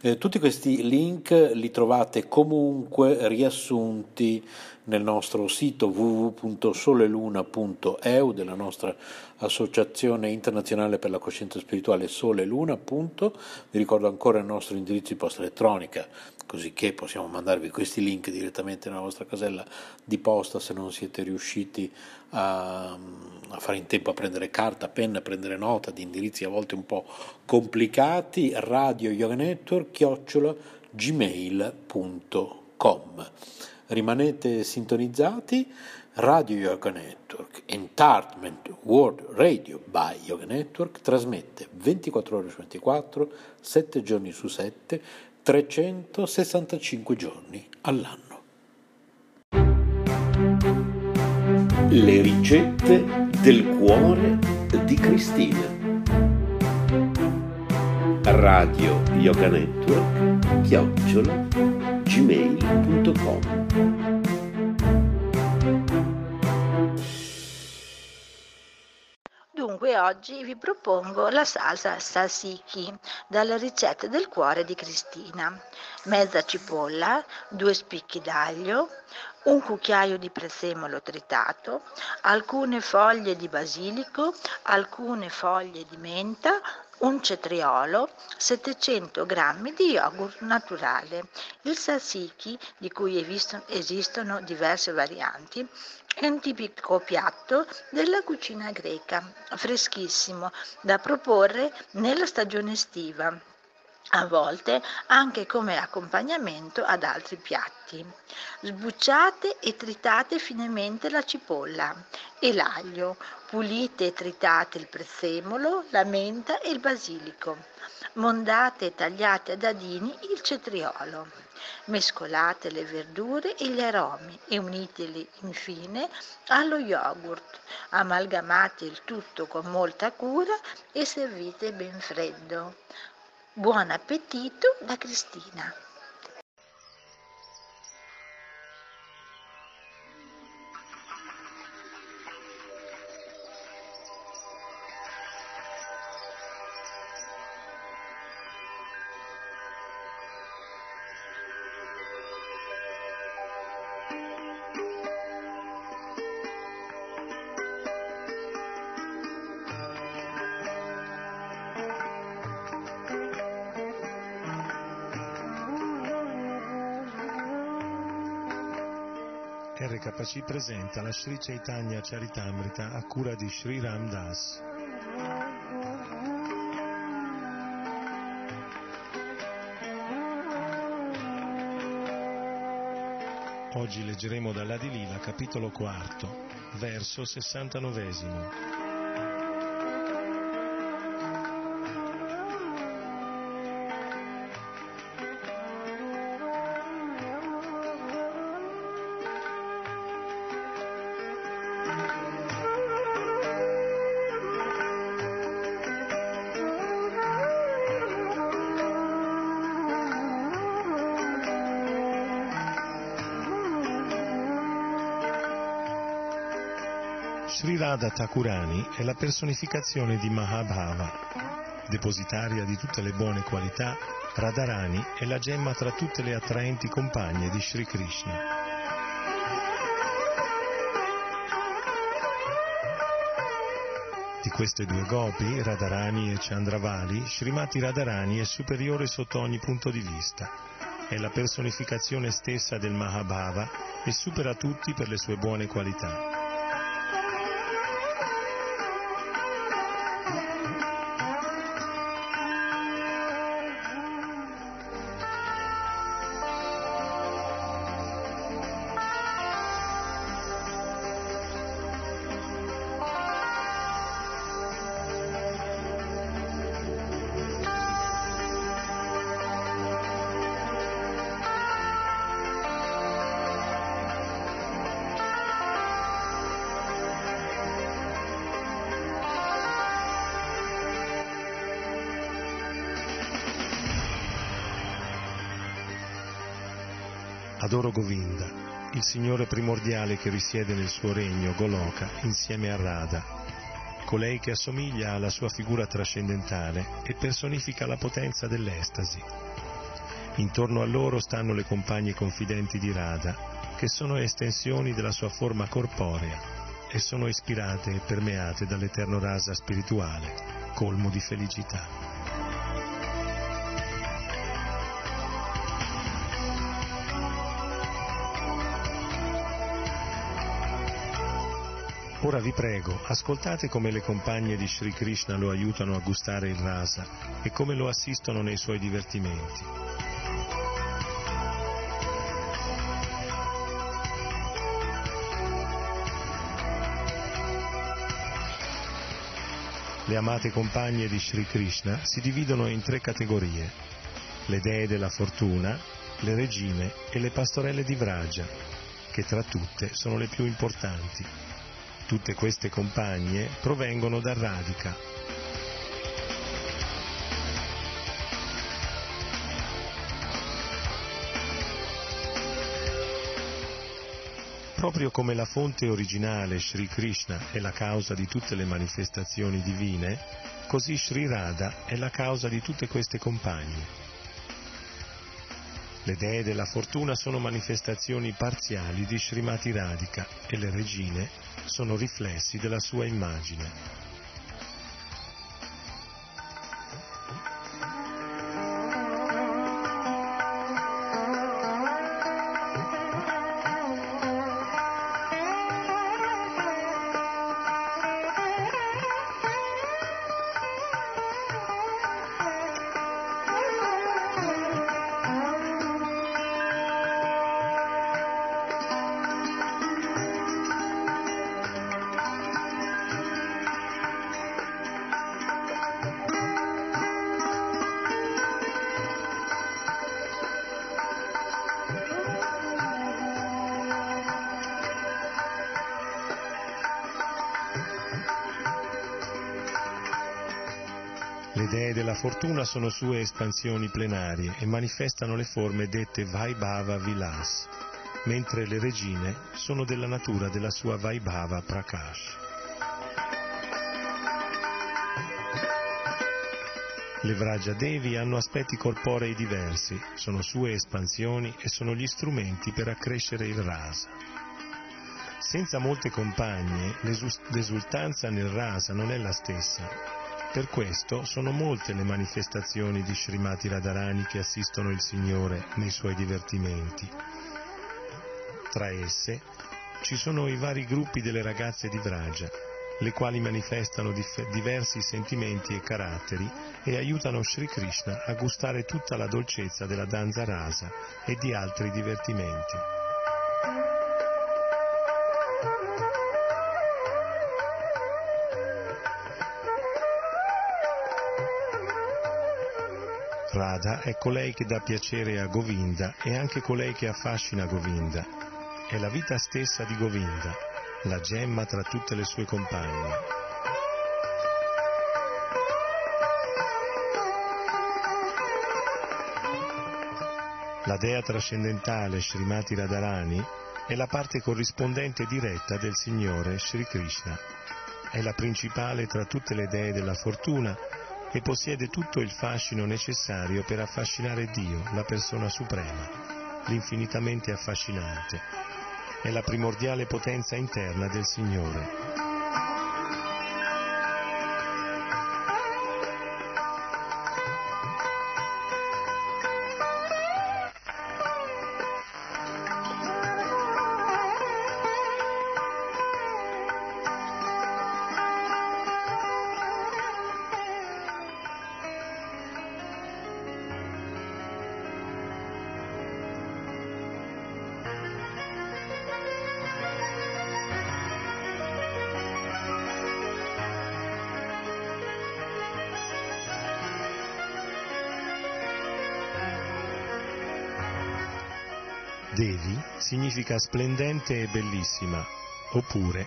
eh, tutti questi link li trovate comunque riassunti nel nostro sito www.soleluna.eu della nostra associazione internazionale per la coscienza spirituale Sole Luna. Vi ricordo ancora il nostro indirizzo di posta elettronica, così che possiamo mandarvi questi link direttamente nella vostra casella di posta se non siete riusciti a, a fare in tempo a prendere carta, penna, a prendere nota di indirizzi a volte un po' complicati. Radio Yoga Network chiocciola gmail.com Rimanete sintonizzati. Radio Yoga Network, Entertainment World Radio by Yoga Network, trasmette 24 ore su 24, 7 giorni su 7, 365 giorni all'anno. Le ricette del cuore di Cristina. Radio Yoga Network, chiocciola, gmail.com. Dunque oggi vi propongo la salsa tzatziki dalla ricetta del cuore di Cristina. Mezza cipolla, due spicchi d'aglio, un cucchiaio di prezzemolo tritato, alcune foglie di basilico, alcune foglie di menta, un cetriolo, 700 g di yogurt naturale. Il tzatziki, di cui esistono diverse varianti, è un tipico piatto della cucina greca, freschissimo, da proporre nella stagione estiva a volte anche come accompagnamento ad altri piatti. Sbucciate e tritate finemente la cipolla e l'aglio, pulite e tritate il prezzemolo, la menta e il basilico. Mondate e tagliate a dadini il cetriolo. Mescolate le verdure e gli aromi e uniteli infine allo yogurt. Amalgamate il tutto con molta cura e servite ben freddo. Buon appetito da Cristina. RKC presenta la Sri Chaitanya Charitamrita a cura di Sri Ram Das. Oggi leggeremo dall'Adilila, capitolo 4, verso 69. Radha Thakurani è la personificazione di Mahabhava. Depositaria di tutte le buone qualità, Radharani è la gemma tra tutte le attraenti compagne di Sri Krishna. Di queste due gopi, Radharani e Chandravali, Srimati Radharani è superiore sotto ogni punto di vista. È la personificazione stessa del Mahabhava e supera tutti per le sue buone qualità. Adoro Govinda, il Signore primordiale che risiede nel suo regno, Goloka, insieme a Radha, colei che assomiglia alla sua figura trascendentale e personifica la potenza dell'estasi. Intorno a loro stanno le compagne confidenti di Radha, che sono estensioni della sua forma corporea e sono ispirate e permeate dall'eterno rasa spirituale, colmo di felicità. Ora vi prego, ascoltate come le compagne di Sri Krishna lo aiutano a gustare il rasa e come lo assistono nei suoi divertimenti. Le amate compagne di Sri Krishna si dividono in tre categorie, le dee della fortuna, le regine e le pastorelle di Vraja, che tra tutte sono le più importanti. Tutte queste compagne provengono da Radhika, Proprio come la fonte originale Sri Krishna è la causa di tutte le manifestazioni divine, così Sri Radha è la causa di tutte queste compagne. Le dee della fortuna sono manifestazioni parziali di Srimati Radhika e le regine sono riflessi della sua immagine. Fortuna sono sue espansioni plenarie e manifestano le forme dette Vaibhava Vilas, mentre le regine sono della natura della sua Vaibhava Prakash. Le Vraja Devi hanno aspetti corporei diversi, sono sue espansioni e sono gli strumenti per accrescere il rasa. Senza molte compagne, l'esultanza nel rasa non è la stessa, per questo sono molte le manifestazioni di Srimati Radharani che assistono il Signore nei suoi divertimenti. Tra esse ci sono i vari gruppi delle ragazze di Vraja, le quali manifestano dif- diversi sentimenti e caratteri e aiutano Sri Krishna a gustare tutta la dolcezza della danza rasa e di altri divertimenti. Radha è colei che dà piacere a Govinda e anche colei che affascina Govinda. È la vita stessa di Govinda, la gemma tra tutte le sue compagne. La dea trascendentale Srimati Radharani è la parte corrispondente diretta del Signore Sri Krishna. È la principale tra tutte le dee della fortuna e possiede tutto il fascino necessario per affascinare Dio, la persona suprema, l'infinitamente affascinante. È la primordiale potenza interna del Signore. Devi significa splendente e bellissima, oppure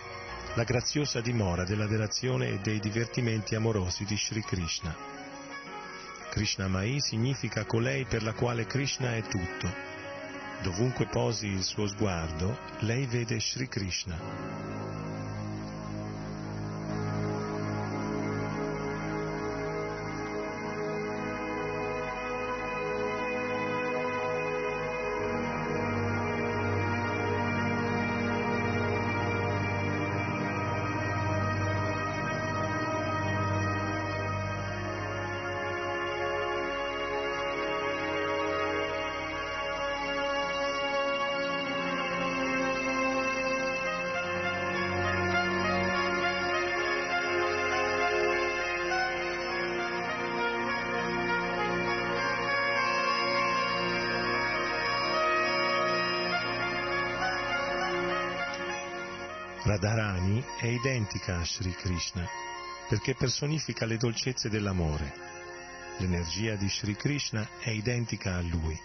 la graziosa dimora della delazione e dei divertimenti amorosi di Sri Krishna. Krishna Mai significa colei per la quale Krishna è tutto. Dovunque posi il suo sguardo, lei vede Sri Krishna. Identica a Sri Krishna. perché personifica le dolcezze dell'amore. L'energia di Sri Krishna è identica a lui.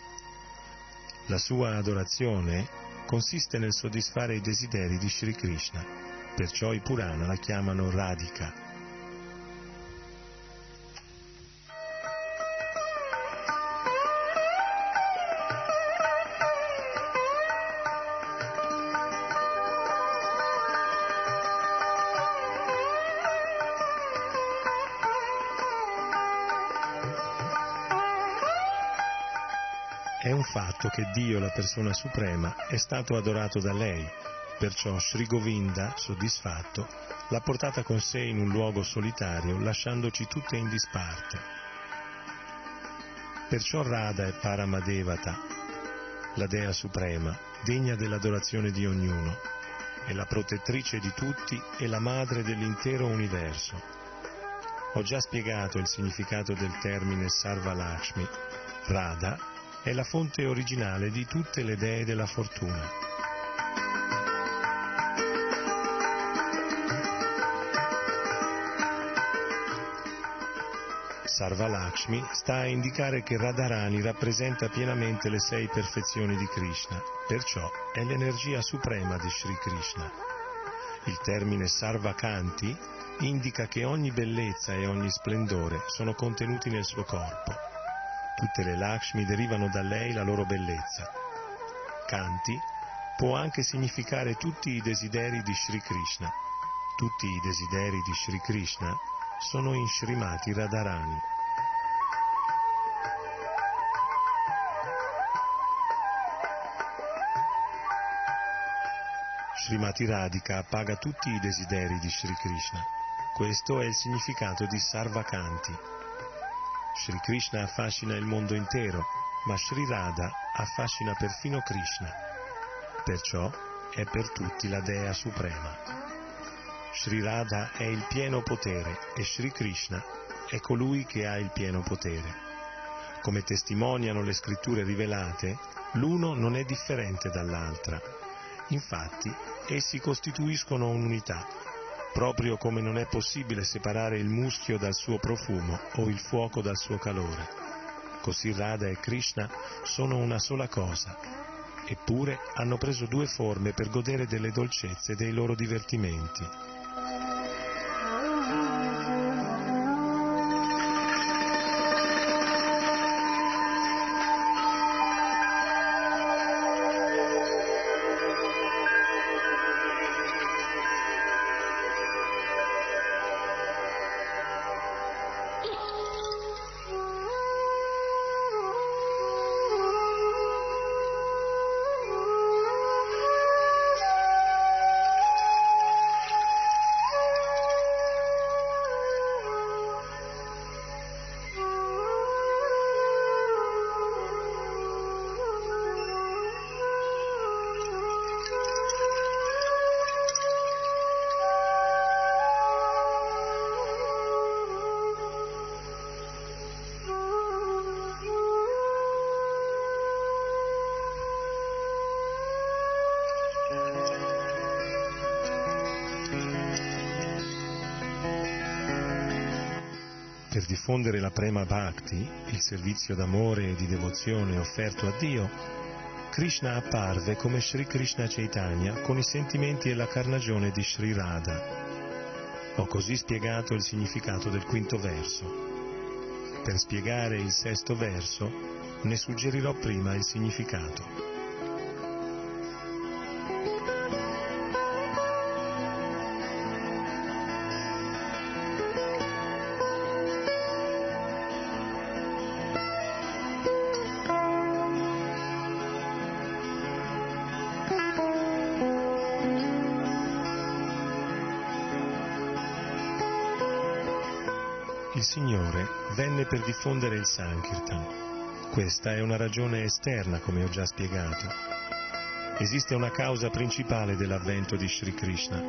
La sua adorazione consiste nel soddisfare i desideri di Sri Krishna, perciò i Purana la chiamano Radhika. È un fatto che Dio, la persona suprema, è stato adorato da lei, perciò Sri Govinda, soddisfatto, l'ha portata con sé in un luogo solitario, lasciandoci tutte in disparte. Perciò Radha è Paramadevata, la Dea Suprema, degna dell'adorazione di ognuno, è la protettrice di tutti e la madre dell'intero universo. Ho già spiegato il significato del termine Sarva Lakshmi. Radha è la fonte originale di tutte le dee della fortuna. Sarva Lakshmi sta a indicare che Radharani rappresenta pienamente le sei perfezioni di Krishna, perciò è l'energia suprema di Sri Krishna. Il termine Sarvakanti indica che ogni bellezza e ogni splendore sono contenuti nel suo corpo. Tutte le Lakshmi derivano da lei la loro bellezza. Kanti può anche significare tutti i desideri di Sri Krishna. Tutti i desideri di Sri Krishna sono in Srimati Radharani. Srimati Radhika appaga tutti i desideri di Sri Krishna. Questo è il significato di Sarvakanti. Sri Krishna affascina il mondo intero, ma Sri Radha affascina perfino Krishna. Perciò è per tutti la Dea Suprema. Sri Radha è il pieno potere e Sri Krishna è colui che ha il pieno potere. Come testimoniano le scritture rivelate, l'uno non è differente dall'altra. Infatti, essi costituiscono un'unità proprio come non è possibile separare il muschio dal suo profumo o il fuoco dal suo calore. Così Radha e Krishna sono una sola cosa, eppure hanno preso due forme per godere delle dolcezze dei loro divertimenti. Diffondere la Prema Bhakti, il servizio d'amore e di devozione offerto a Dio, Krishna apparve come Sri Krishna Chaitanya con i sentimenti e la carnagione di Sri Radha. Ho così spiegato il significato del quinto verso. Per spiegare il sesto verso ne suggerirò prima il significato. Per diffondere il Sankirtan. Questa è una ragione esterna, come ho già spiegato. Esiste una causa principale dell'avvento di Sri Krishna.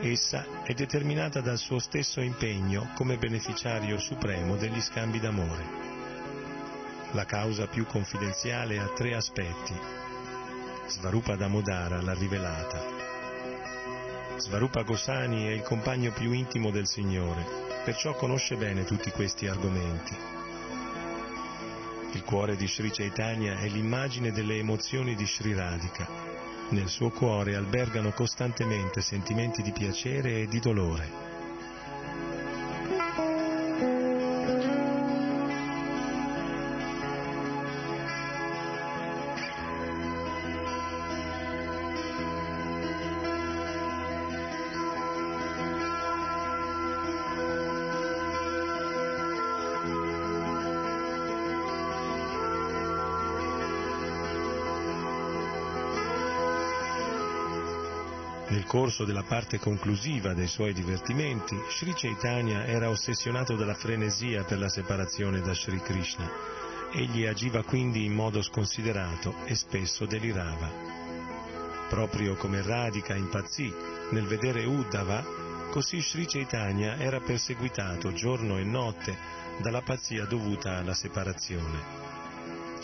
Essa è determinata dal suo stesso impegno come beneficiario supremo degli scambi d'amore. La causa più confidenziale ha tre aspetti. Svarupa Damodara l'ha rivelata. Svarupa Gosani è il compagno più intimo del Signore perciò conosce bene tutti questi argomenti. Il cuore di Sri Chaitanya è l'immagine delle emozioni di Sri Radhika. Nel suo cuore albergano costantemente sentimenti di piacere e di dolore. Corso della parte conclusiva dei suoi divertimenti, Sri Chaitanya era ossessionato dalla frenesia per la separazione da Sri Krishna. Egli agiva quindi in modo sconsiderato e spesso delirava. Proprio come Radhika impazzì nel vedere Uddhava, così Sri Chaitanya era perseguitato giorno e notte dalla pazzia dovuta alla separazione.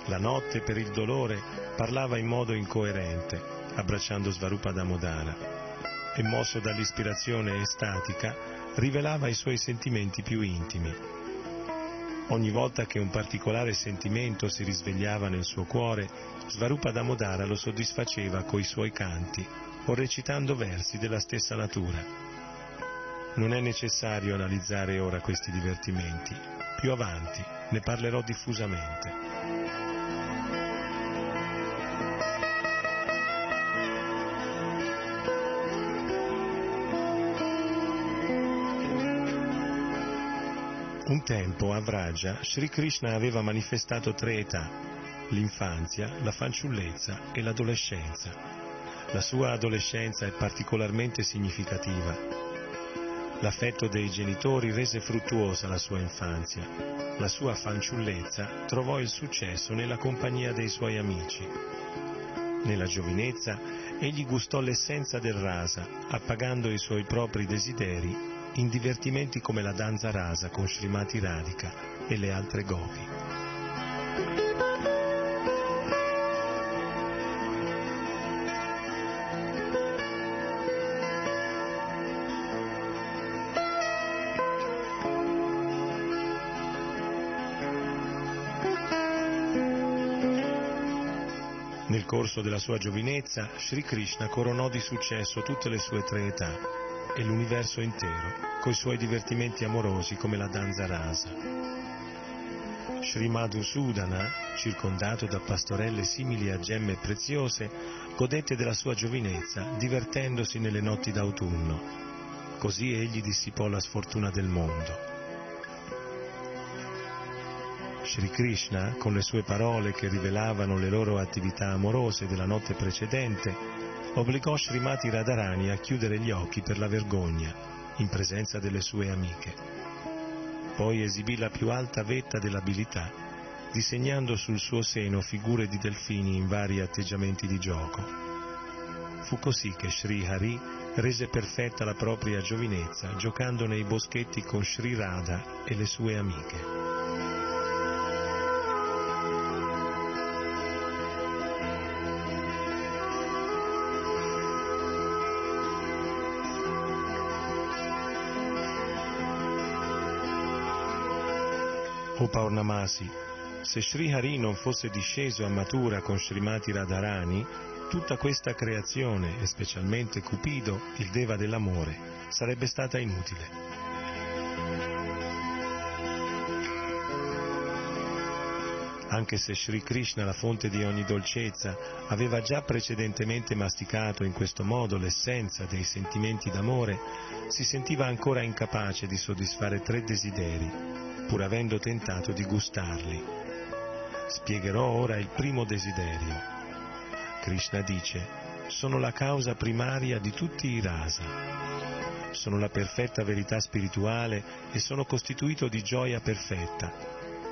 La notte per il dolore parlava in modo incoerente, abbracciando Svarupa Damodara e mosso dall'ispirazione estatica, rivelava i suoi sentimenti più intimi. Ogni volta che un particolare sentimento si risvegliava nel suo cuore, Svarupa Damodara lo soddisfaceva coi suoi canti o recitando versi della stessa natura. Non è necessario analizzare ora questi divertimenti, più avanti ne parlerò diffusamente. Un tempo a Vraja Sri Krishna aveva manifestato tre età, l'infanzia, la fanciullezza e l'adolescenza. La sua adolescenza è particolarmente significativa. L'affetto dei genitori rese fruttuosa la sua infanzia. La sua fanciullezza trovò il successo nella compagnia dei suoi amici. Nella giovinezza egli gustò l'essenza del rasa, appagando i suoi propri desideri in divertimenti come la danza rasa con Srimati Radhika e le altre gopi. Nel corso della sua giovinezza, Sri Krishna coronò di successo tutte le sue tre età e l'universo intero, coi suoi divertimenti amorosi come la danza rasa. Sri Madhusudana, circondato da pastorelle simili a gemme preziose, godette della sua giovinezza, divertendosi nelle notti d'autunno. Così egli dissipò la sfortuna del mondo. Sri Krishna, con le sue parole che rivelavano le loro attività amorose della notte precedente, obbligò Srimati Radharani a chiudere gli occhi per la vergogna in presenza delle sue amiche. Poi esibì la più alta vetta dell'abilità, disegnando sul suo seno figure di delfini in vari atteggiamenti di gioco. Fu così che Sri Hari rese perfetta la propria giovinezza giocando nei boschetti con Sri Radha e le sue amiche. O Paurnamasi, se Sri Hari non fosse disceso a Mathura con Srimati Radharani, tutta questa creazione, e specialmente Cupido, il Deva dell'amore, sarebbe stata inutile. Anche se Sri Krishna, la fonte di ogni dolcezza, aveva già precedentemente masticato in questo modo l'essenza dei sentimenti d'amore, si sentiva ancora incapace di soddisfare tre desideri, pur avendo tentato di gustarli. Spiegherò ora il primo desiderio. Krishna dice, sono la causa primaria di tutti i rasa. Sono la perfetta verità spirituale e sono costituito di gioia perfetta,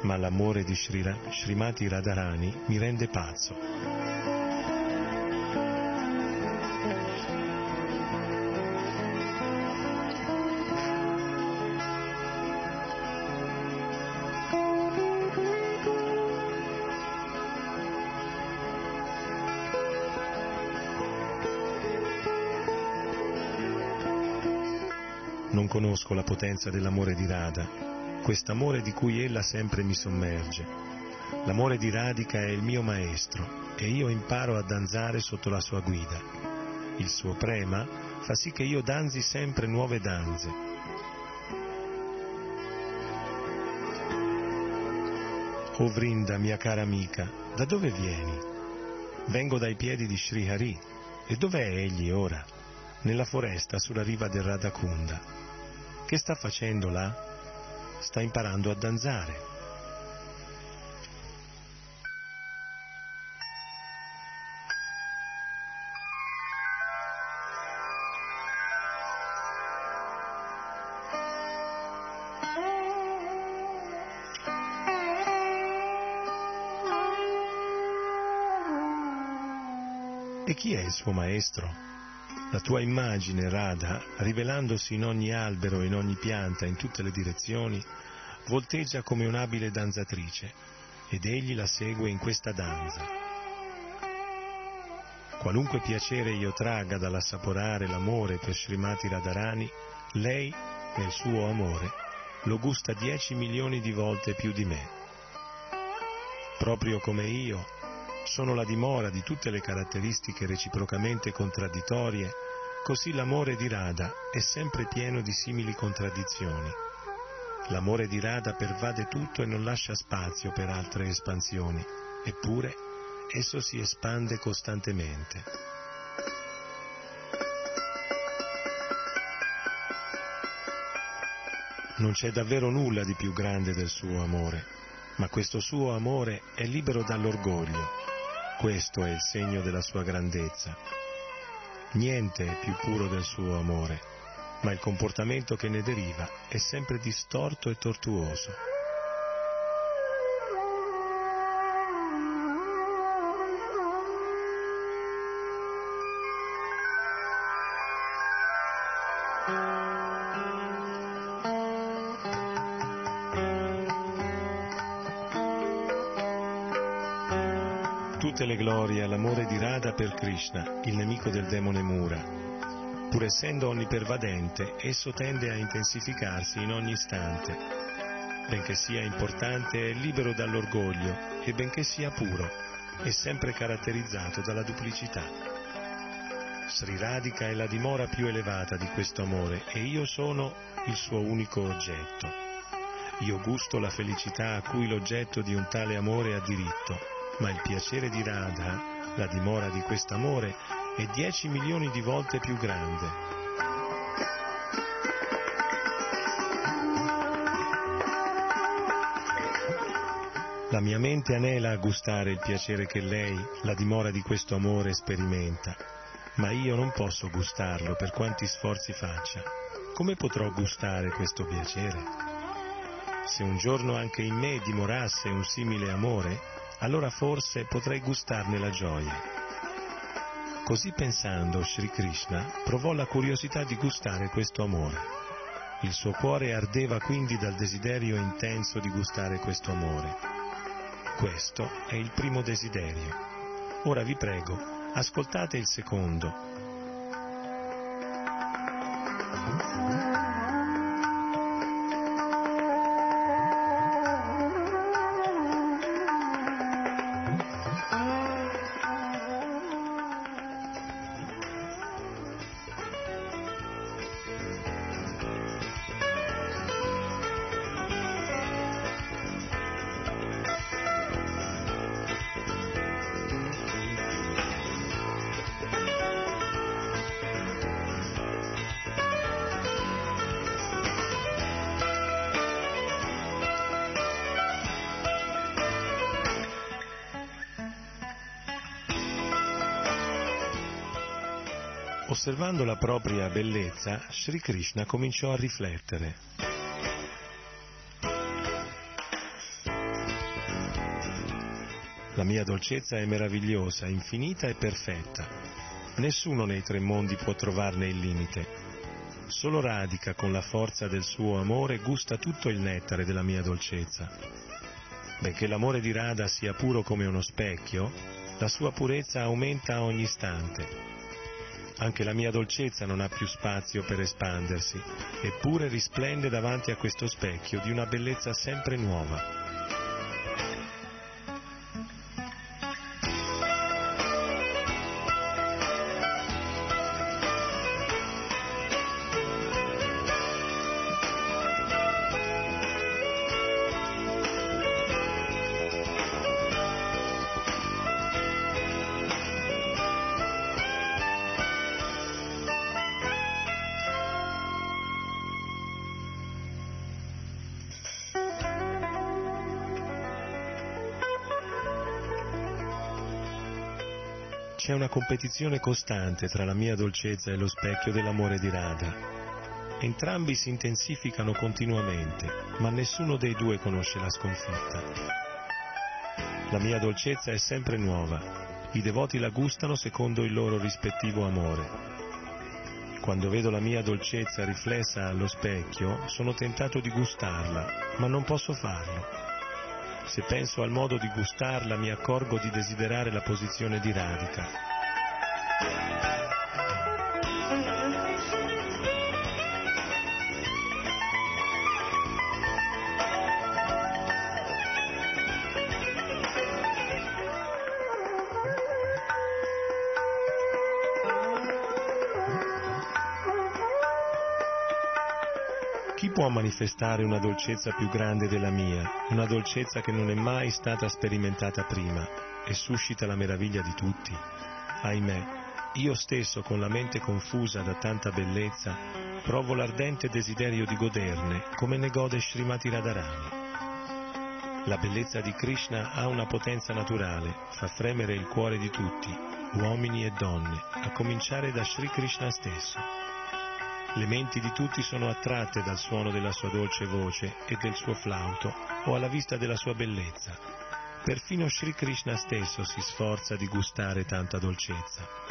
ma l'amore di Srimati Radharani mi rende pazzo. Conosco la potenza dell'amore di Radha, quest'amore di cui ella sempre mi sommerge. L'amore di Radhika è il mio maestro e io imparo a danzare sotto la sua guida. Il suo prema fa sì che io danzi sempre nuove danze. O Vrinda, mia cara amica, da dove vieni? Vengo dai piedi di Sri Hari. E dov'è egli ora? Nella foresta sulla riva del Radhakunda. Che sta facendo là? Sta imparando a danzare. E chi è il suo maestro? La tua immagine, Radha, rivelandosi in ogni albero e in ogni pianta, in tutte le direzioni, volteggia come un'abile danzatrice, ed egli la segue in questa danza. Qualunque piacere io tragga dall'assaporare l'amore per Srimati Radharani, lei, nel suo amore, lo gusta dieci milioni di volte più di me. Proprio come io, sono la dimora di tutte le caratteristiche reciprocamente contraddittorie, così l'amore di Radha è sempre pieno di simili contraddizioni. L'amore di Radha pervade tutto e non lascia spazio per altre espansioni, eppure esso si espande costantemente. Non c'è davvero nulla di più grande del suo amore, ma questo suo amore è libero dall'orgoglio questo è il segno della sua grandezza. Niente è più puro del suo amore, ma il comportamento che ne deriva è sempre distorto e tortuoso. Glorie all'amore di Radha per Krishna, il nemico del demone Mura. Pur essendo onnipervadente, esso tende a intensificarsi in ogni istante. Benché sia importante, è libero dall'orgoglio e benché sia puro, è sempre caratterizzato dalla duplicità. Sri Radhika è la dimora più elevata di questo amore e io sono il suo unico oggetto. Io gusto la felicità a cui l'oggetto di un tale amore ha diritto ma il piacere di Radha, la dimora di quest'amore, è dieci milioni di volte più grande. La mia mente anela a gustare il piacere che lei, la dimora di questo amore, sperimenta, ma io non posso gustarlo per quanti sforzi faccia. Come potrò gustare questo piacere? Se un giorno anche in me dimorasse un simile amore, allora forse potrei gustarne la gioia. Così pensando, Sri Krishna provò la curiosità di gustare questo amore. Il suo cuore ardeva quindi dal desiderio intenso di gustare questo amore. Questo è il primo desiderio. Ora vi prego, ascoltate il secondo, Osservando la propria bellezza, Sri Krishna cominciò a riflettere. La mia dolcezza è meravigliosa, infinita e perfetta. Nessuno nei tre mondi può trovarne il limite. Solo Radhika, con la forza del suo amore, gusta tutto il nettare della mia dolcezza. Benché l'amore di Radha sia puro come uno specchio, la sua purezza aumenta a ogni istante Anche la mia dolcezza non ha più spazio per espandersi, eppure risplende davanti a questo specchio di una bellezza sempre nuova. Competizione costante tra la mia dolcezza e lo specchio dell'amore di Radha. Entrambi si intensificano continuamente, ma nessuno dei due conosce la sconfitta. La mia dolcezza è sempre nuova, i devoti la gustano secondo il loro rispettivo amore. Quando vedo la mia dolcezza riflessa allo specchio, sono tentato di gustarla, ma non posso farlo. Se penso al modo di gustarla mi accorgo di desiderare la posizione di radica. Chi può manifestare una dolcezza più grande della mia, una dolcezza che non è mai stata sperimentata prima e suscita la meraviglia di tutti? Ahimè, io stesso con la mente confusa da tanta bellezza provo l'ardente desiderio di goderne come ne gode Srimati Radharani. La bellezza di Krishna ha una potenza naturale, fa fremere il cuore di tutti, uomini e donne, a cominciare da Sri Krishna stesso. Le menti di tutti sono attratte dal suono della sua dolce voce e del suo flauto o alla vista della sua bellezza. Perfino Sri Krishna stesso si sforza di gustare tanta dolcezza.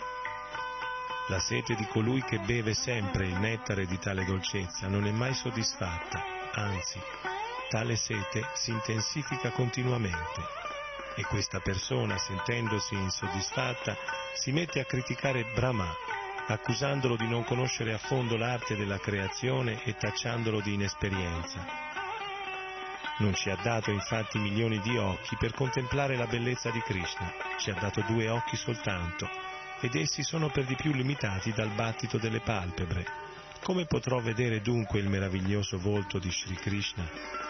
La sete di colui che beve sempre il nettare di tale dolcezza non è mai soddisfatta, anzi, tale sete si intensifica continuamente. E questa persona, sentendosi insoddisfatta, si mette a criticare Brahma accusandolo di non conoscere a fondo l'arte della creazione e tacciandolo di inesperienza. Non ci ha dato infatti milioni di occhi per contemplare la bellezza di Krishna, ci ha dato due occhi soltanto, ed essi sono per di più limitati dal battito delle palpebre. Come potrò vedere dunque il meraviglioso volto di Sri Krishna?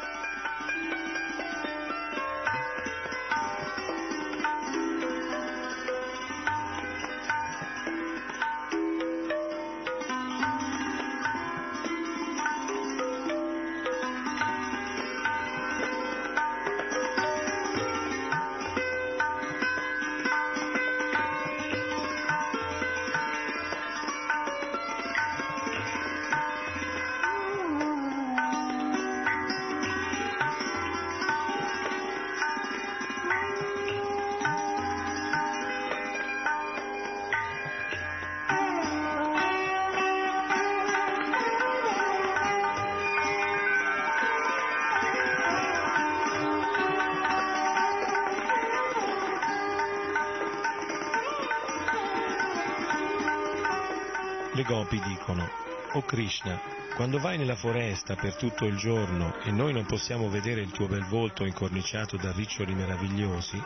Gopi dicono, O Krishna, quando vai nella foresta per tutto il giorno e noi non possiamo vedere il tuo bel volto incorniciato da riccioli meravigliosi,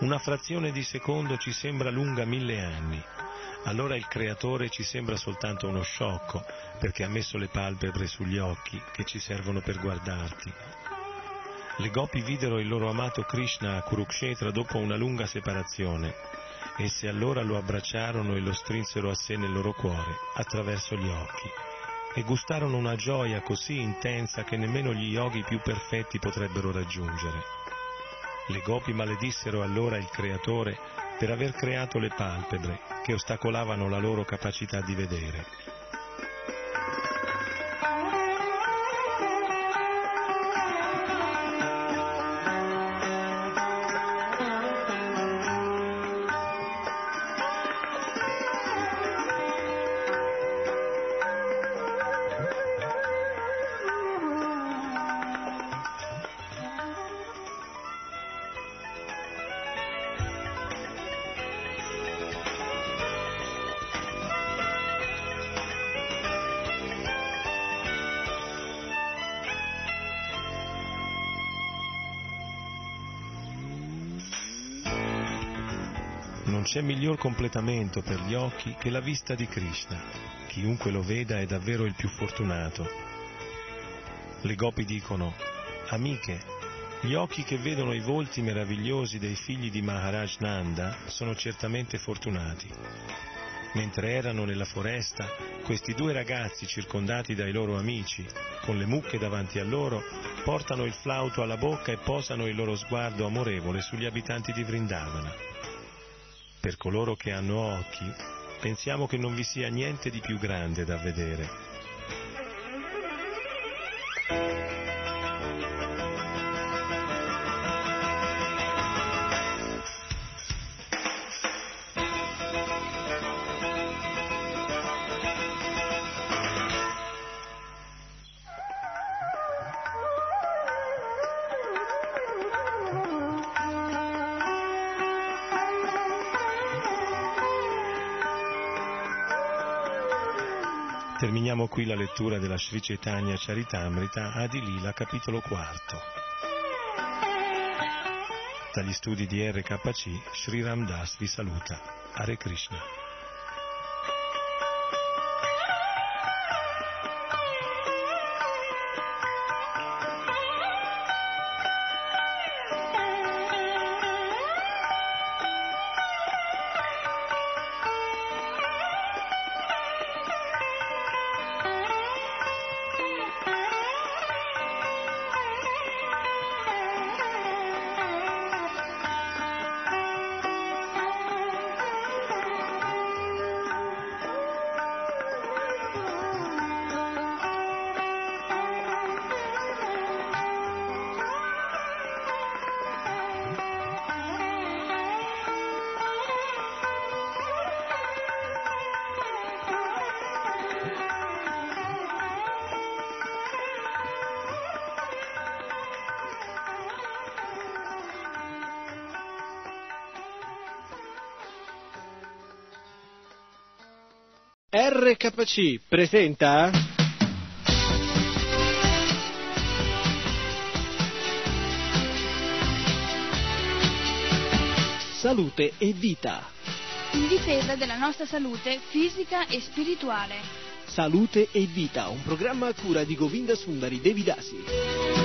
una frazione di secondo ci sembra lunga mille anni. Allora il creatore ci sembra soltanto uno sciocco, perché ha messo le palpebre sugli occhi che ci servono per guardarti. Le gopi videro il loro amato Krishna a Kurukshetra dopo una lunga separazione. Esse allora lo abbracciarono e lo strinsero a sé nel loro cuore, attraverso gli occhi, e gustarono una gioia così intensa che nemmeno gli yogi più perfetti potrebbero raggiungere. Le gopi maledissero allora il Creatore per aver creato le palpebre che ostacolavano la loro capacità di vedere. Miglior completamento per gli occhi che la vista di Krishna. Chiunque lo veda è davvero il più fortunato. Le gopi dicono, amiche, gli occhi che vedono i volti meravigliosi dei figli di Maharaj Nanda sono certamente fortunati. Mentre erano nella foresta, questi due ragazzi circondati dai loro amici, con le mucche davanti a loro, portano il flauto alla bocca e posano il loro sguardo amorevole sugli abitanti di Vrindavana. Per coloro che hanno occhi, pensiamo che non vi sia niente di più grande da vedere. Qui la lettura della Sri Chaitanya Charitamrita Adilila, capitolo quarto. Dagli studi di RKC, Sri Ram Das vi saluta. Hare Krishna. RKC presenta Salute e vita. In difesa della nostra salute fisica e spirituale. Salute e vita, un programma a cura di Govinda Sundari Devidasi.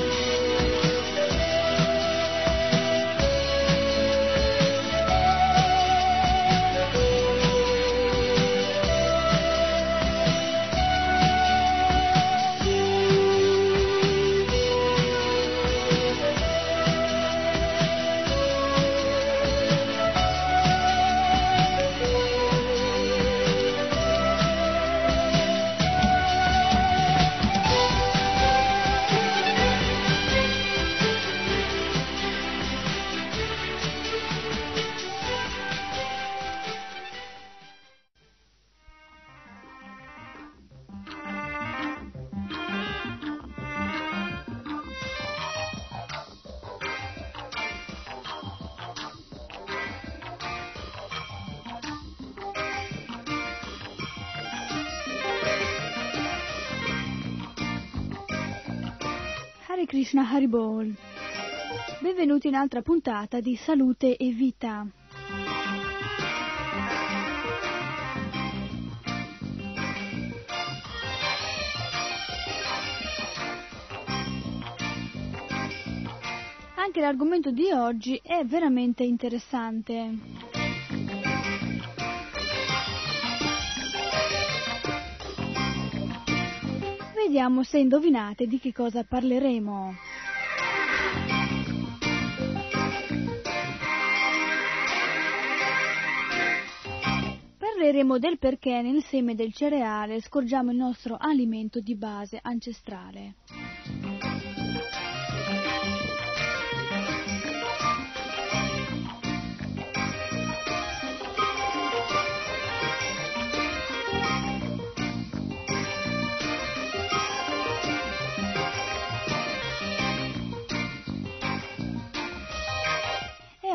Haribol. Benvenuti in un'altra puntata di Salute e Vita. Anche l'argomento di oggi è veramente interessante. Vediamo se indovinate di che cosa parleremo. Parleremo del perché nel seme del cereale scorgiamo il nostro alimento di base ancestrale.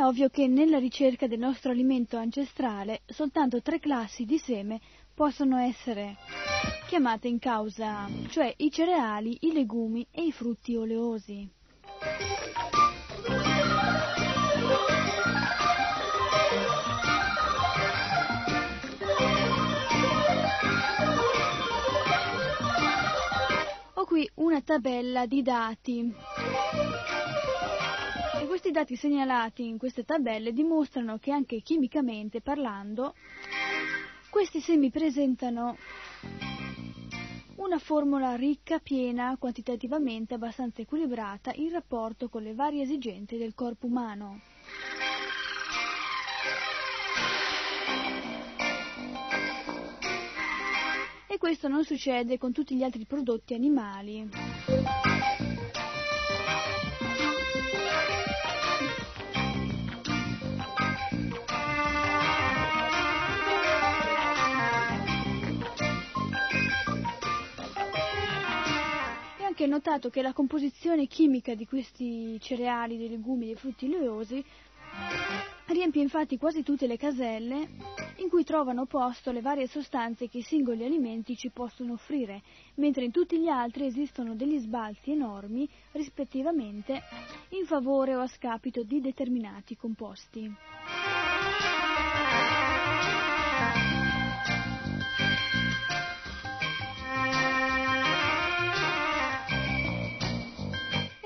ovvio che nella ricerca del nostro alimento ancestrale soltanto tre classi di seme possono essere chiamate in causa, cioè i cereali, i legumi e i frutti oleosi. Ho qui una tabella di dati e questi dati segnalati in queste tabelle dimostrano che anche chimicamente parlando questi semi presentano una formula ricca, piena, quantitativamente abbastanza equilibrata in rapporto con le varie esigenze del corpo umano. E questo non succede con tutti gli altri prodotti animali. Anche notato che la composizione chimica di questi cereali, dei legumi, dei frutti oleosi riempie infatti quasi tutte le caselle in cui trovano posto le varie sostanze che i singoli alimenti ci possono offrire, mentre in tutti gli altri esistono degli sbalzi enormi rispettivamente in favore o a scapito di determinati composti.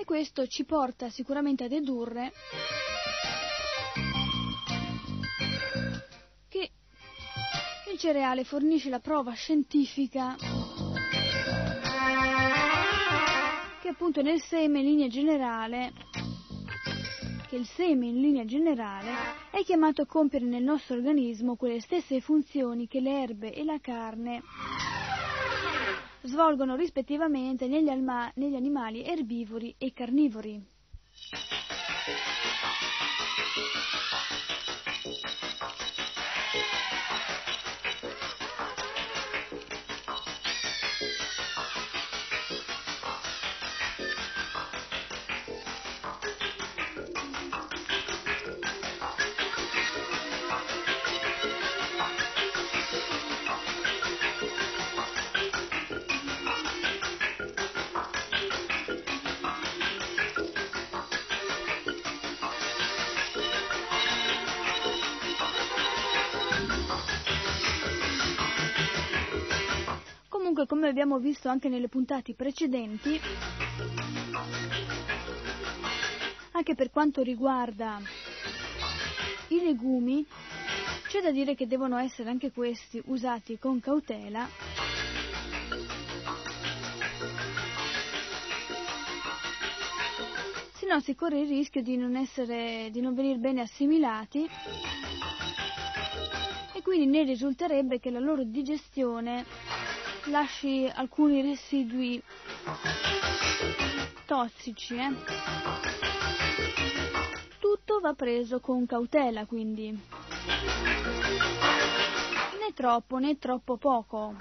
Questo ci porta sicuramente a dedurre che il cereale fornisce la prova scientifica che appunto nel seme in linea generale che il seme in linea generale è chiamato a compiere nel nostro organismo quelle stesse funzioni che le erbe e la carne svolgono rispettivamente negli, alma- negli animali erbivori e carnivori. Comunque, come abbiamo visto anche nelle puntate precedenti, anche per quanto riguarda i legumi, c'è da dire che devono essere anche questi usati con cautela. Se no si corre il rischio di non, essere, di non venire bene assimilati e quindi ne risulterebbe che la loro digestione lasci alcuni residui tossici. Eh? Tutto va preso con cautela quindi. Né troppo né troppo poco.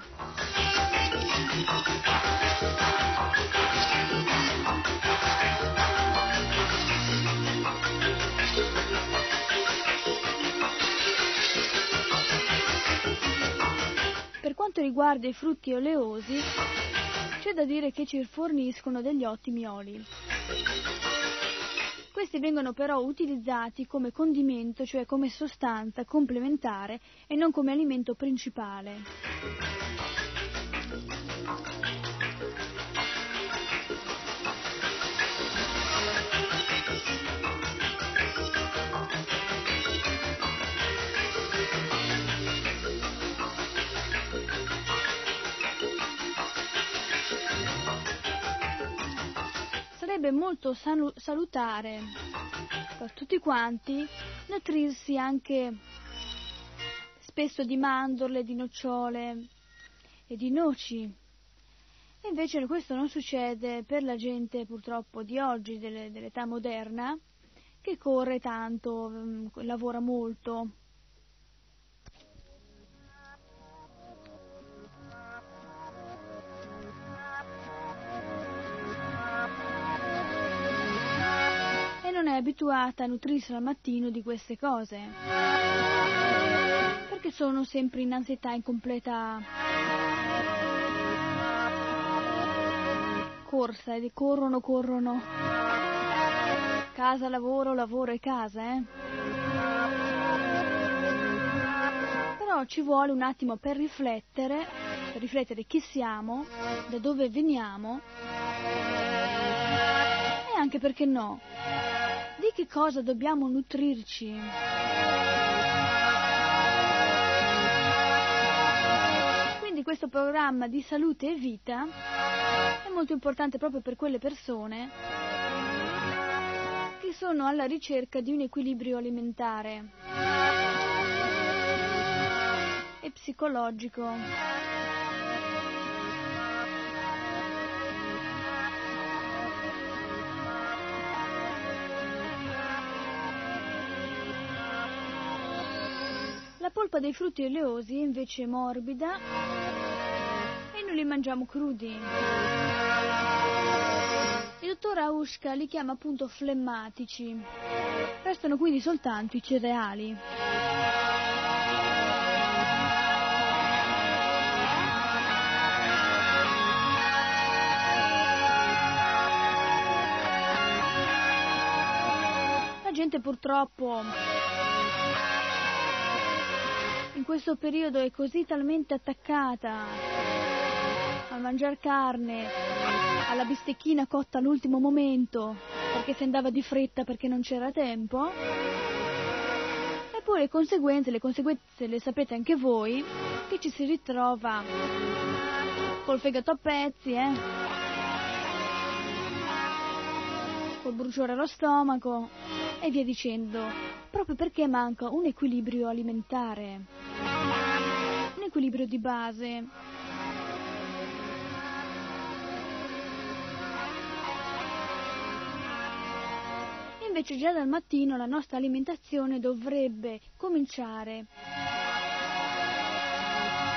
Quanto riguarda i frutti oleosi, c'è da dire che ci forniscono degli ottimi oli. Questi vengono però utilizzati come condimento, cioè come sostanza complementare e non come alimento principale. Sarebbe molto salu- salutare per tutti quanti nutrirsi anche spesso di mandorle, di nocciole e di noci. E invece questo non succede per la gente purtroppo di oggi, delle, dell'età moderna, che corre tanto, mm, lavora molto. Abituata a nutrirsi al mattino di queste cose. Perché sono sempre in ansietà, in completa corsa e corrono, corrono. Casa, lavoro, lavoro e casa, eh. Però ci vuole un attimo per riflettere, per riflettere chi siamo, da dove veniamo E anche perché no? Di che cosa dobbiamo nutrirci? Quindi questo programma di salute e vita è molto importante proprio per quelle persone che sono alla ricerca di un equilibrio alimentare e psicologico. La polpa dei frutti oleosi è invece morbida e noi li mangiamo crudi. Il dottor Auschka li chiama appunto flemmatici. Restano quindi soltanto i cereali. La gente purtroppo questo periodo è così talmente attaccata a mangiare carne, alla bistecchina cotta all'ultimo momento, perché si andava di fretta perché non c'era tempo. E poi le conseguenze, le conseguenze le sapete anche voi, che ci si ritrova col fegato a pezzi, eh? col bruciore allo stomaco e via dicendo, proprio perché manca un equilibrio alimentare, un equilibrio di base. Invece già dal mattino la nostra alimentazione dovrebbe cominciare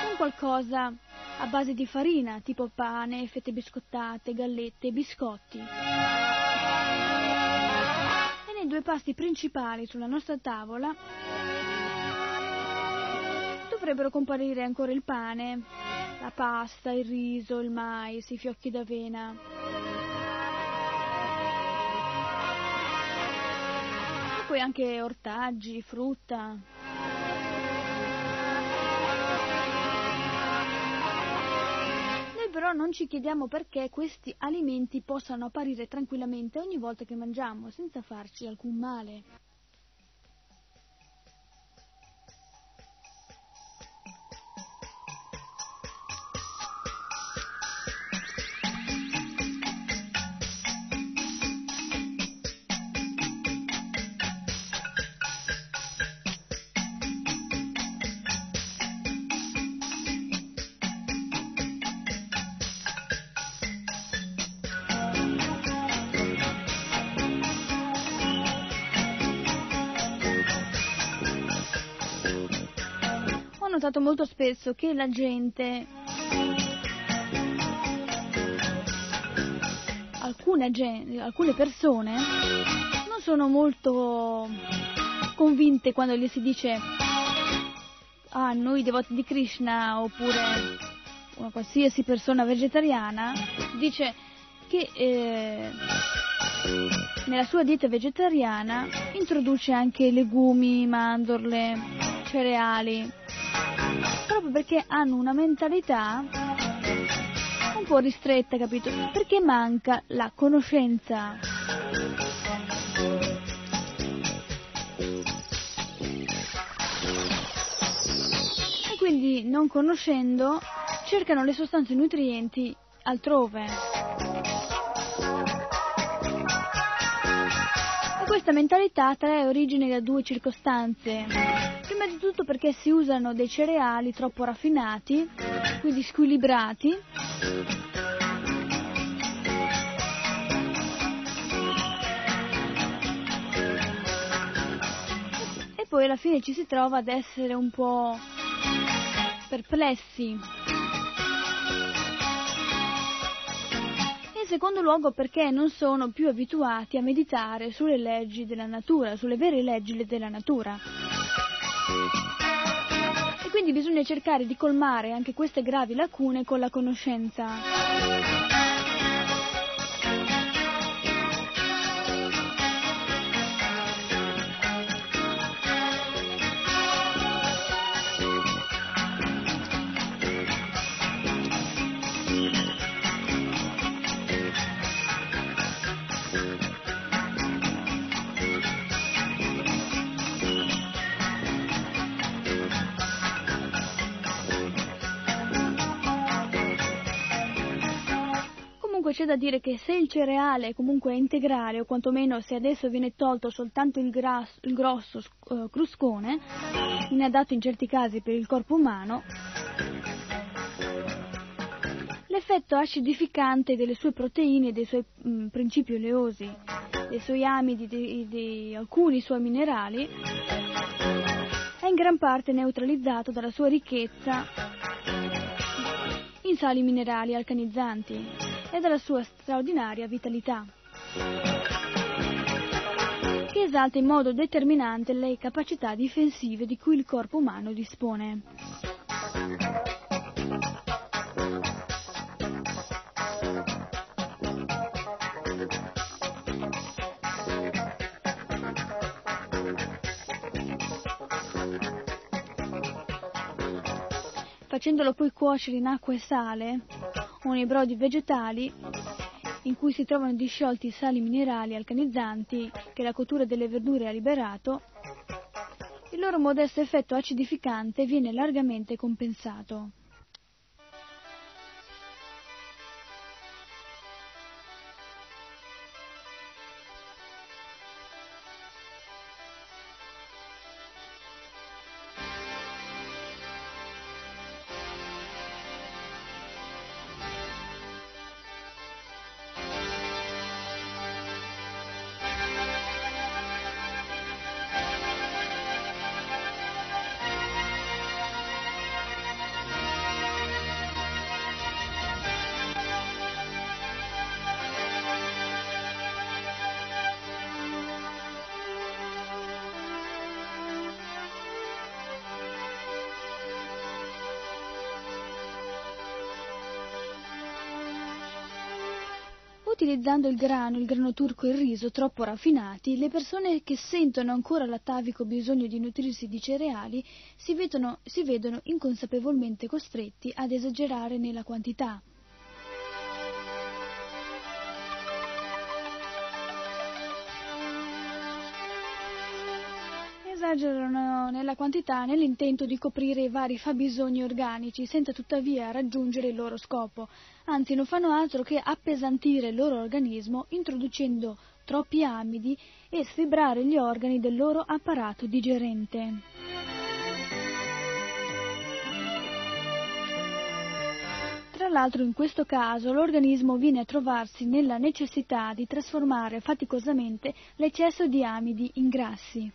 con qualcosa a base di farina, tipo pane, fette biscottate, gallette, biscotti. Due pasti principali sulla nostra tavola dovrebbero comparire ancora il pane, la pasta, il riso, il mais, i fiocchi d'avena. E poi anche ortaggi, frutta. Però non ci chiediamo perché questi alimenti possano apparire tranquillamente ogni volta che mangiamo, senza farci alcun male. Notato molto spesso che la gente, alcune, alcune persone, non sono molto convinte quando gli si dice ah, noi devoti di Krishna oppure una qualsiasi persona vegetariana, dice che eh, nella sua dieta vegetariana introduce anche legumi, mandorle, cereali, proprio perché hanno una mentalità un po' ristretta, capito? Perché manca la conoscenza. E quindi, non conoscendo, cercano le sostanze nutrienti altrove. E questa mentalità trae origine da due circostanze. Prima di tutto perché si usano dei cereali troppo raffinati, quindi squilibrati, e poi alla fine ci si trova ad essere un po' perplessi. In secondo luogo perché non sono più abituati a meditare sulle leggi della natura, sulle vere leggi della natura. E quindi bisogna cercare di colmare anche queste gravi lacune con la conoscenza. Comunque c'è da dire che se il cereale comunque è integrale o quantomeno se adesso viene tolto soltanto il, grasso, il grosso uh, cruscone, inadatto in certi casi per il corpo umano, l'effetto acidificante delle sue proteine e dei suoi mh, mm, principi oleosi, dei suoi amidi, di, di alcuni suoi minerali, è in gran parte neutralizzato dalla sua ricchezza in sali minerali alcanizzanti e dalla sua straordinaria vitalità, che esalta in modo determinante le capacità difensive di cui il corpo umano dispone. facendolo poi cuocere in acqua e sale o nei brodi vegetali in cui si trovano disciolti i sali minerali alcanizzanti che la cottura delle verdure ha liberato, il loro modesto effetto acidificante viene largamente compensato. Utilizzando il grano, il grano turco e il riso troppo raffinati, le persone che sentono ancora l'atavico bisogno di nutrirsi di cereali si vedono, si vedono inconsapevolmente costretti ad esagerare nella quantità. Esagerano nella quantità nell'intento di coprire i vari fabbisogni organici senza tuttavia raggiungere il loro scopo, anzi non fanno altro che appesantire il loro organismo introducendo troppi amidi e sfibrare gli organi del loro apparato digerente. Tra l'altro in questo caso l'organismo viene a trovarsi nella necessità di trasformare faticosamente l'eccesso di amidi in grassi.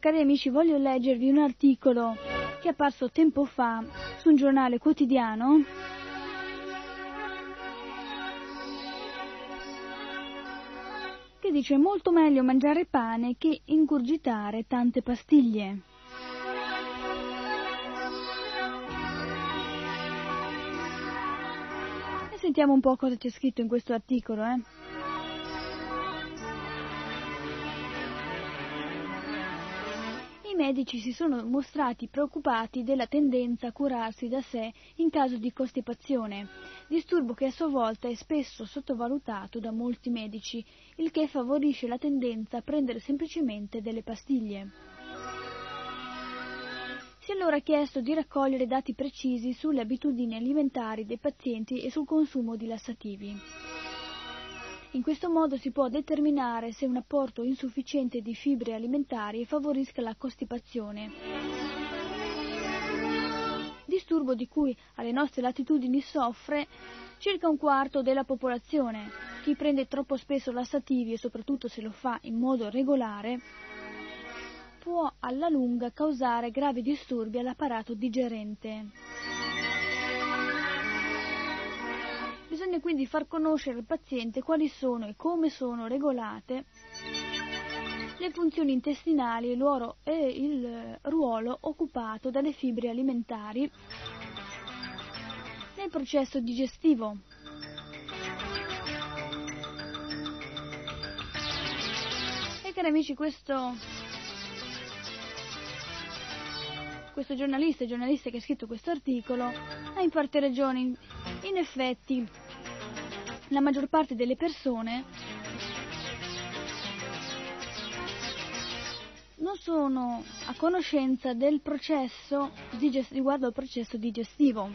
Cari amici, voglio leggervi un articolo che è apparso tempo fa su un giornale quotidiano che dice molto meglio mangiare pane che ingurgitare tante pastiglie. E sentiamo un po' cosa c'è scritto in questo articolo, eh. Medici si sono mostrati preoccupati della tendenza a curarsi da sé in caso di costipazione, disturbo che a sua volta è spesso sottovalutato da molti medici, il che favorisce la tendenza a prendere semplicemente delle pastiglie. Si è allora chiesto di raccogliere dati precisi sulle abitudini alimentari dei pazienti e sul consumo di lassativi. In questo modo si può determinare se un apporto insufficiente di fibre alimentari favorisca la costipazione. Disturbo di cui alle nostre latitudini soffre circa un quarto della popolazione. Chi prende troppo spesso lassativi e soprattutto se lo fa in modo regolare può alla lunga causare gravi disturbi all'apparato digerente. Bisogna quindi far conoscere al paziente quali sono e come sono regolate le funzioni intestinali e il ruolo occupato dalle fibre alimentari nel processo digestivo. E cari amici, questo, questo giornalista, giornalista che ha scritto questo articolo, ha in parte ragione. In effetti, la maggior parte delle persone non sono a conoscenza del processo riguardo al processo digestivo.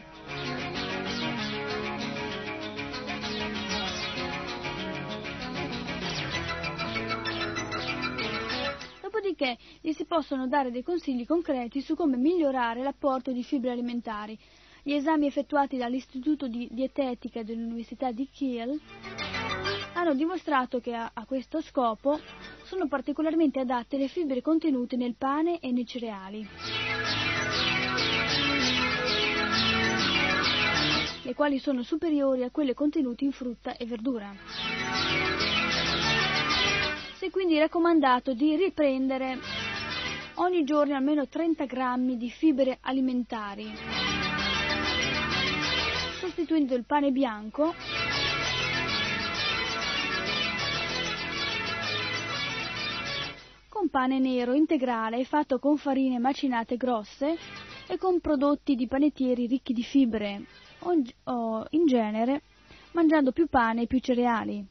dopodiché gli si possono dare dei consigli concreti su come migliorare l'apporto di fibre alimentari. Gli esami effettuati dall'Istituto di Dietetica dell'Università di Kiel hanno dimostrato che a, a questo scopo sono particolarmente adatte le fibre contenute nel pane e nei cereali. le quali sono superiori a quelle contenute in frutta e verdura si è quindi raccomandato di riprendere ogni giorno almeno 30 grammi di fibre alimentari, sostituendo il pane bianco con pane nero integrale fatto con farine macinate grosse e con prodotti di panettieri ricchi di fibre, o in genere mangiando più pane e più cereali.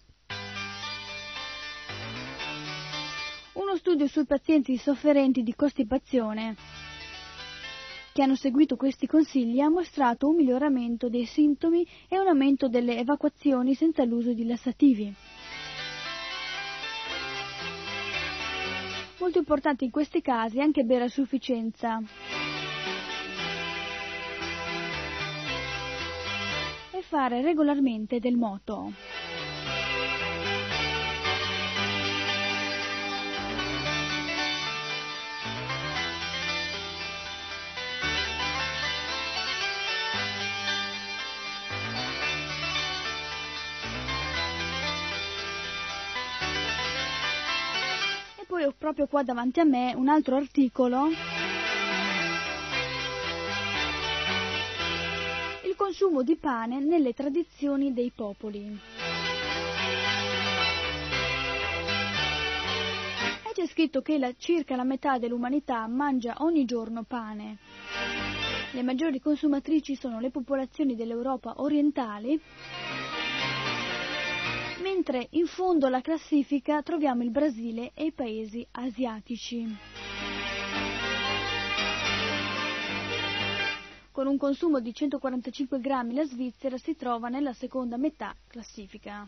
Uno studio sui pazienti sofferenti di costipazione che hanno seguito questi consigli ha mostrato un miglioramento dei sintomi e un aumento delle evacuazioni senza l'uso di lassativi. Molto importante in questi casi è anche bere a sufficienza. E fare regolarmente del moto. Proprio qua davanti a me un altro articolo. Il consumo di pane nelle tradizioni dei popoli. E c'è scritto che la, circa la metà dell'umanità mangia ogni giorno pane. Le maggiori consumatrici sono le popolazioni dell'Europa orientale mentre in fondo alla classifica troviamo il Brasile e i paesi asiatici. Con un consumo di 145 grammi la Svizzera si trova nella seconda metà classifica.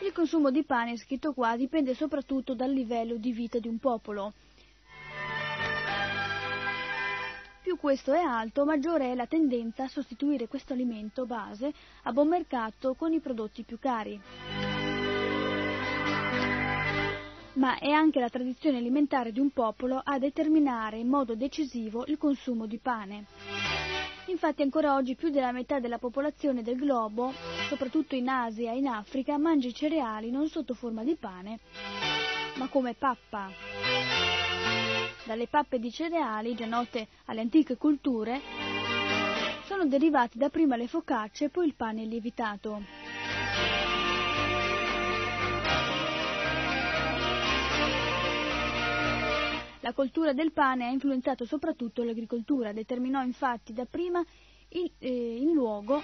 Il consumo di pane, scritto qua, dipende soprattutto dal livello di vita di un popolo. Più questo è alto, maggiore è la tendenza a sostituire questo alimento base a buon mercato con i prodotti più cari. Ma è anche la tradizione alimentare di un popolo a determinare in modo decisivo il consumo di pane. Infatti ancora oggi più della metà della popolazione del globo, soprattutto in Asia e in Africa, mangia i cereali non sotto forma di pane, ma come pappa dalle pappe di cereali, già note alle antiche culture, sono derivati dapprima le focacce e poi il pane lievitato. La coltura del pane ha influenzato soprattutto l'agricoltura, determinò infatti dapprima il, eh, in luogo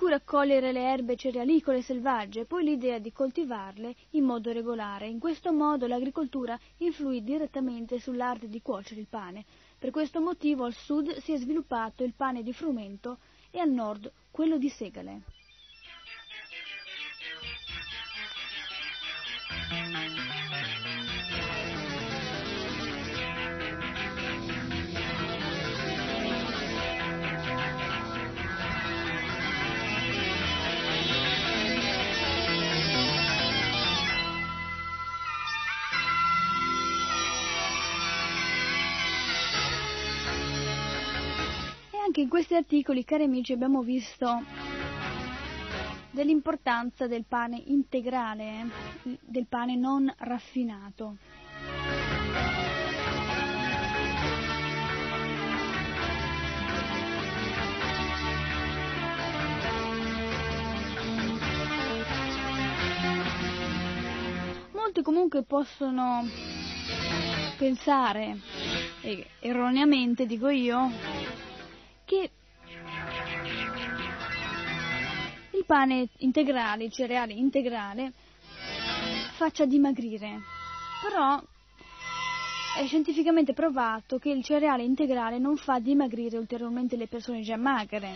cui raccogliere le erbe cerealicole selvagge, poi l'idea di coltivarle in modo regolare. In questo modo l'agricoltura influì direttamente sull'arte di cuocere il pane. Per questo motivo al sud si è sviluppato il pane di frumento e al nord quello di segale. Anche in questi articoli, cari amici, abbiamo visto dell'importanza del pane integrale, del pane non raffinato. Molti comunque possono pensare, erroneamente dico io, che il pane integrale, il cereale integrale, faccia dimagrire. Però è scientificamente provato che il cereale integrale non fa dimagrire ulteriormente le persone già magre.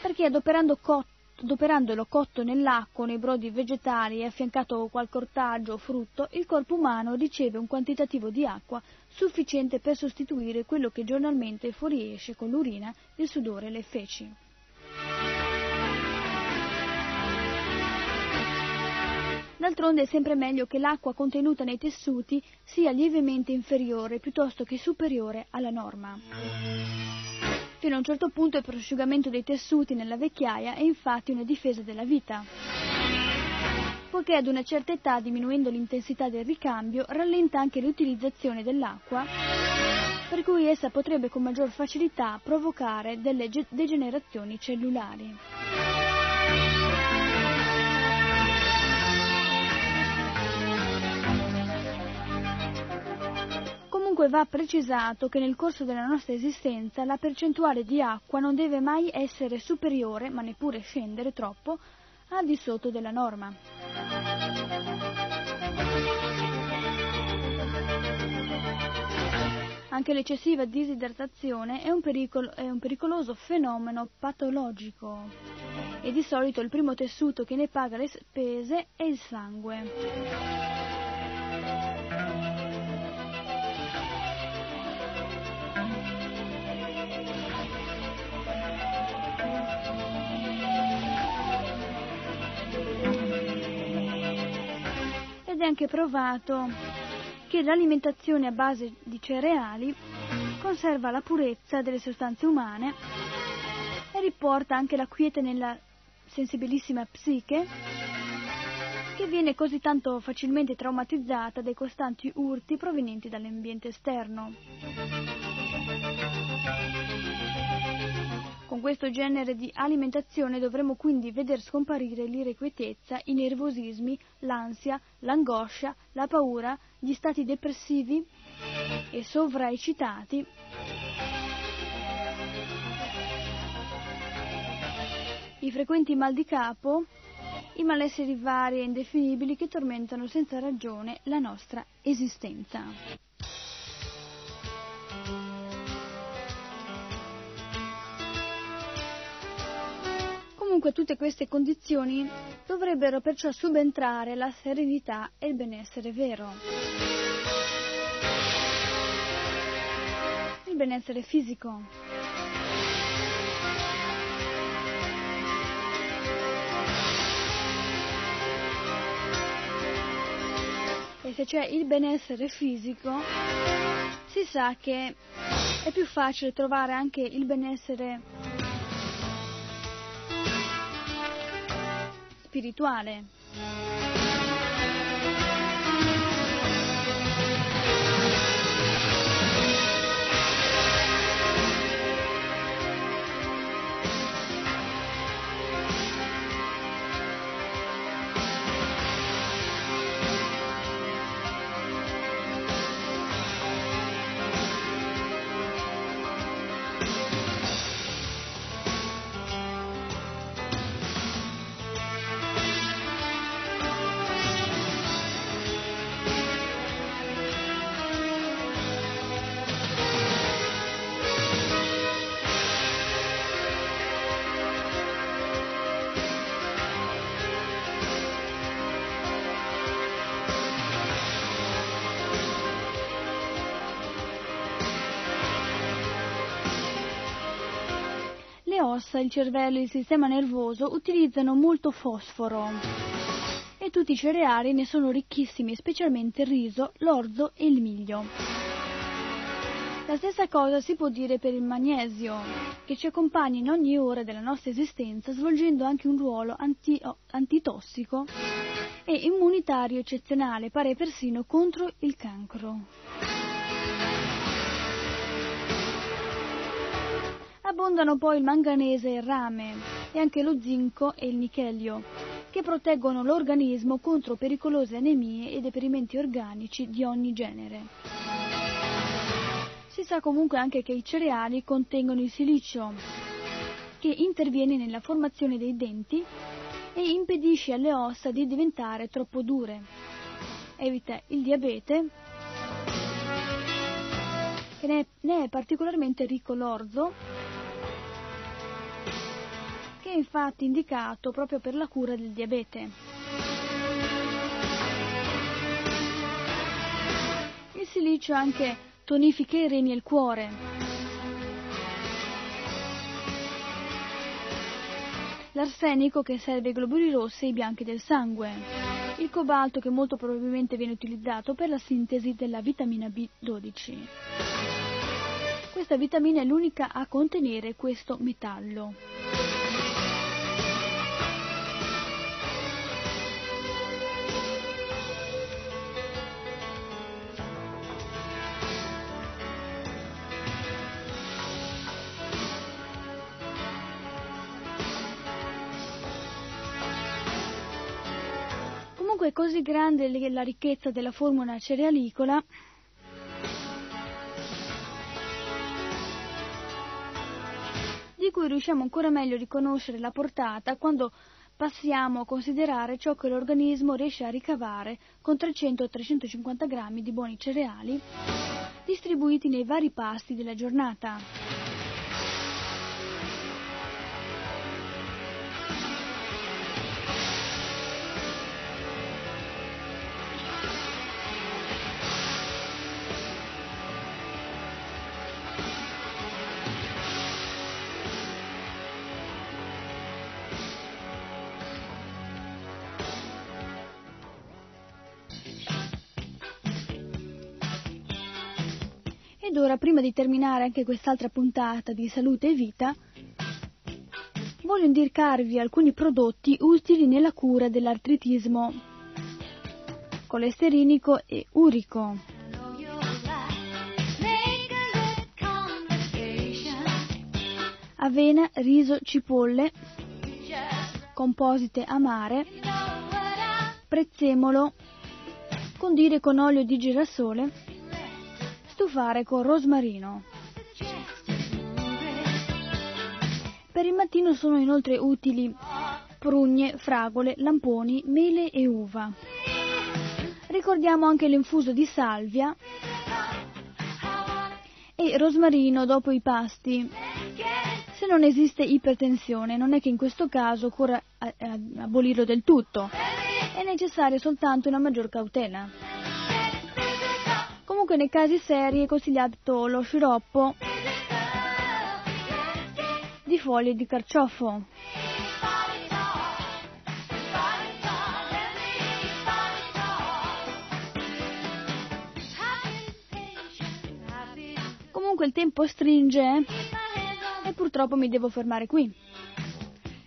Perché adoperando cotto adoperandolo cotto nell'acqua nei brodi vegetali e affiancato qualche ortaggio o frutto, il corpo umano riceve un quantitativo di acqua sufficiente per sostituire quello che giornalmente fuoriesce con l'urina, il sudore e le feci. D'altronde è sempre meglio che l'acqua contenuta nei tessuti sia lievemente inferiore piuttosto che superiore alla norma. Fino a un certo punto il prosciugamento dei tessuti nella vecchiaia è infatti una difesa della vita, poiché ad una certa età, diminuendo l'intensità del ricambio, rallenta anche l'utilizzazione dell'acqua, per cui essa potrebbe con maggior facilità provocare delle degenerazioni cellulari. Comunque va precisato che nel corso della nostra esistenza la percentuale di acqua non deve mai essere superiore, ma neppure scendere troppo, al di sotto della norma. Anche l'eccessiva disidratazione è un, pericolo, è un pericoloso fenomeno patologico e di solito il primo tessuto che ne paga le spese è il sangue. ed è anche provato che l'alimentazione a base di cereali conserva la purezza delle sostanze umane e riporta anche la quiete nella sensibilissima psiche che viene così tanto facilmente traumatizzata dai costanti urti provenienti dall'ambiente esterno. Con questo genere di alimentazione dovremmo quindi veder scomparire l'irrequietezza, i nervosismi, l'ansia, l'angoscia, la paura, gli stati depressivi e sovraeccitati i frequenti mal di capo, i malesseri vari e indefinibili che tormentano senza ragione la nostra esistenza. Comunque tutte queste condizioni dovrebbero perciò subentrare la serenità e il benessere vero. Il benessere fisico. E se c'è il benessere fisico, si sa che è più facile trovare anche il benessere spirituale. Ossa, il cervello e il sistema nervoso utilizzano molto fosforo e tutti i cereali ne sono ricchissimi, specialmente il riso, l'orzo e il miglio. La stessa cosa si può dire per il magnesio, che ci accompagna in ogni ora della nostra esistenza, svolgendo anche un ruolo anti- antitossico e immunitario eccezionale, pare persino contro il cancro. Abbondano poi il manganese e il rame, e anche lo zinco e il nichelio, che proteggono l'organismo contro pericolose anemie e deperimenti organici di ogni genere. Si sa comunque anche che i cereali contengono il silicio, che interviene nella formazione dei denti e impedisce alle ossa di diventare troppo dure. Evita il diabete, che ne è, particolarmente ricco l'orzo, è infatti indicato proprio per la cura del diabete. Il silicio anche tonifica i reni e il cuore. L'arsenico che serve ai globuli rossi e ai bianchi del sangue. Il cobalto che molto probabilmente viene utilizzato per la sintesi della vitamina B12. Questa vitamina è l'unica a contenere questo metallo. Così grande la ricchezza della formula cerealicola di cui riusciamo ancora meglio a riconoscere la portata quando passiamo a considerare ciò che l'organismo riesce a ricavare con 300-350 grammi di buoni cereali distribuiti nei vari pasti della giornata. Ed ora, prima di terminare anche quest'altra puntata di Salute e Vita, voglio indicarvi alcuni prodotti utili nella cura dell'artritismo. Colesterinico e urico. Avena, riso, cipolle, composite amare, prezzemolo, condire con olio di girasole, stufare con rosmarino. Per il mattino sono inoltre utili prugne, fragole, lamponi, mele e uva. Ricordiamo anche l'infuso di salvia e rosmarino dopo i pasti. Se non esiste ipertensione, non è che in questo caso occorra abolirlo del tutto, è necessaria soltanto una maggior cautela. Comunque nei casi seri è consigliato lo sciroppo di foglie di carciofo. Comunque il tempo stringe e purtroppo mi devo fermare qui.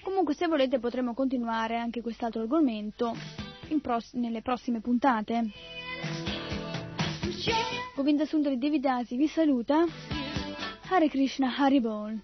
Comunque se volete potremo continuare anche quest'altro argomento pross- nelle prossime puntate. Govinda Sundari Devidasi vi saluta. Hare Krishna Hari Bol.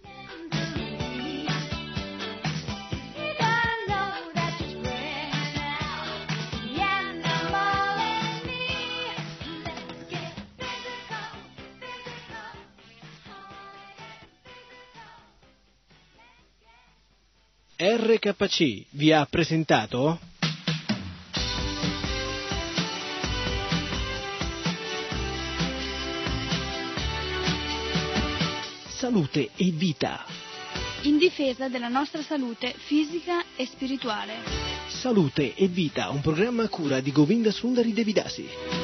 RKC vi ha presentato salute e vita. In difesa della nostra salute fisica e spirituale. Salute e vita, un programma a cura di Govinda Sundari Devidasi.